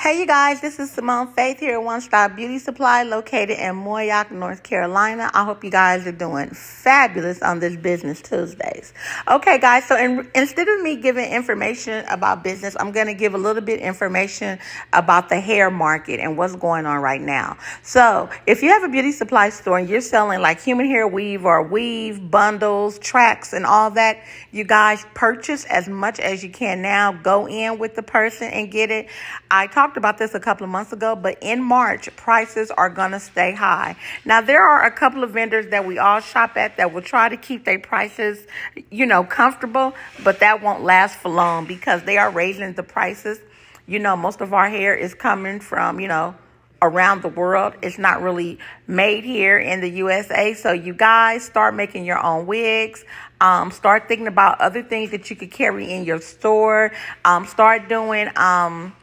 Hey, you guys, this is Simone Faith here at One Stop Beauty Supply located in Moyock, North Carolina. I hope you guys are doing fabulous on this Business Tuesdays. Okay, guys, so in, instead of me giving information about business, I'm going to give a little bit information about the hair market and what's going on right now. So, if you have a beauty supply store and you're selling like human hair weave or weave, bundles, tracks, and all that, you guys purchase as much as you can now. Go in with the person and get it. I talked talked about this a couple of months ago, but in March, prices are going to stay high. Now, there are a couple of vendors that we all shop at that will try to keep their prices, you know, comfortable, but that won't last for long because they are raising the prices. You know, most of our hair is coming from, you know, around the world. It's not really made here in the USA. So you guys start making your own wigs. Um, start thinking about other things that you could carry in your store. Um, start doing um,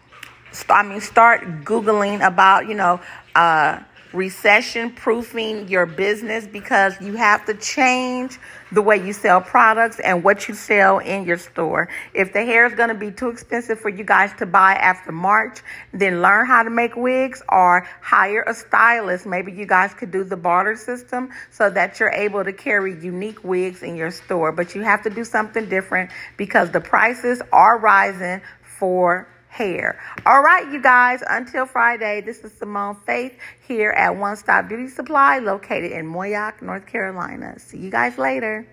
I mean, start Googling about, you know, uh, recession proofing your business because you have to change the way you sell products and what you sell in your store. If the hair is going to be too expensive for you guys to buy after March, then learn how to make wigs or hire a stylist. Maybe you guys could do the barter system so that you're able to carry unique wigs in your store. But you have to do something different because the prices are rising for hair. All right, you guys, until Friday, this is Simone Faith here at One Stop Beauty Supply located in Moyock, North Carolina. See you guys later.